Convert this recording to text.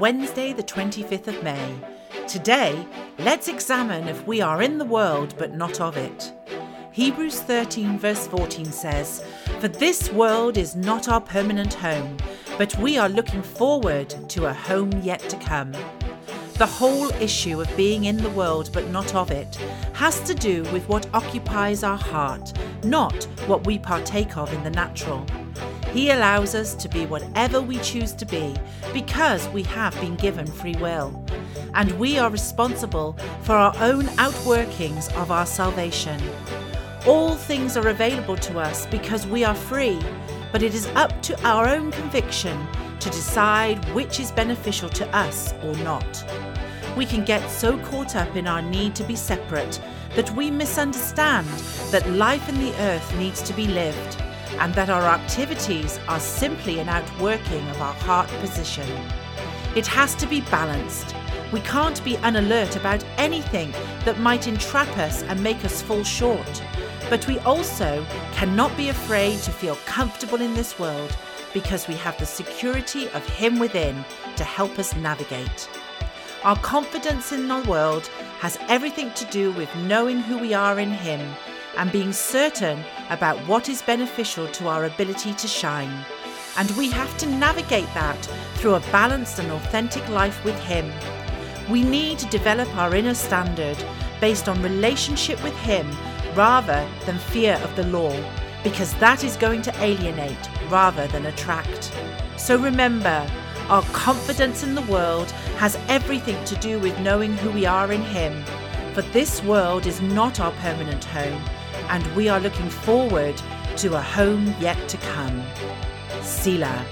Wednesday, the 25th of May. Today, let's examine if we are in the world but not of it. Hebrews 13, verse 14 says, For this world is not our permanent home, but we are looking forward to a home yet to come. The whole issue of being in the world but not of it has to do with what occupies our heart, not what we partake of in the natural. He allows us to be whatever we choose to be because we have been given free will. And we are responsible for our own outworkings of our salvation. All things are available to us because we are free, but it is up to our own conviction to decide which is beneficial to us or not. We can get so caught up in our need to be separate that we misunderstand that life in the earth needs to be lived and that our activities are simply an outworking of our heart position. It has to be balanced. We can't be unalert about anything that might entrap us and make us fall short. But we also cannot be afraid to feel comfortable in this world because we have the security of Him within to help us navigate. Our confidence in the world has everything to do with knowing who we are in Him and being certain about what is beneficial to our ability to shine. And we have to navigate that through a balanced and authentic life with Him. We need to develop our inner standard based on relationship with Him rather than fear of the law, because that is going to alienate rather than attract. So remember, our confidence in the world has everything to do with knowing who we are in Him. For this world is not our permanent home, and we are looking forward to a home yet to come. Selah.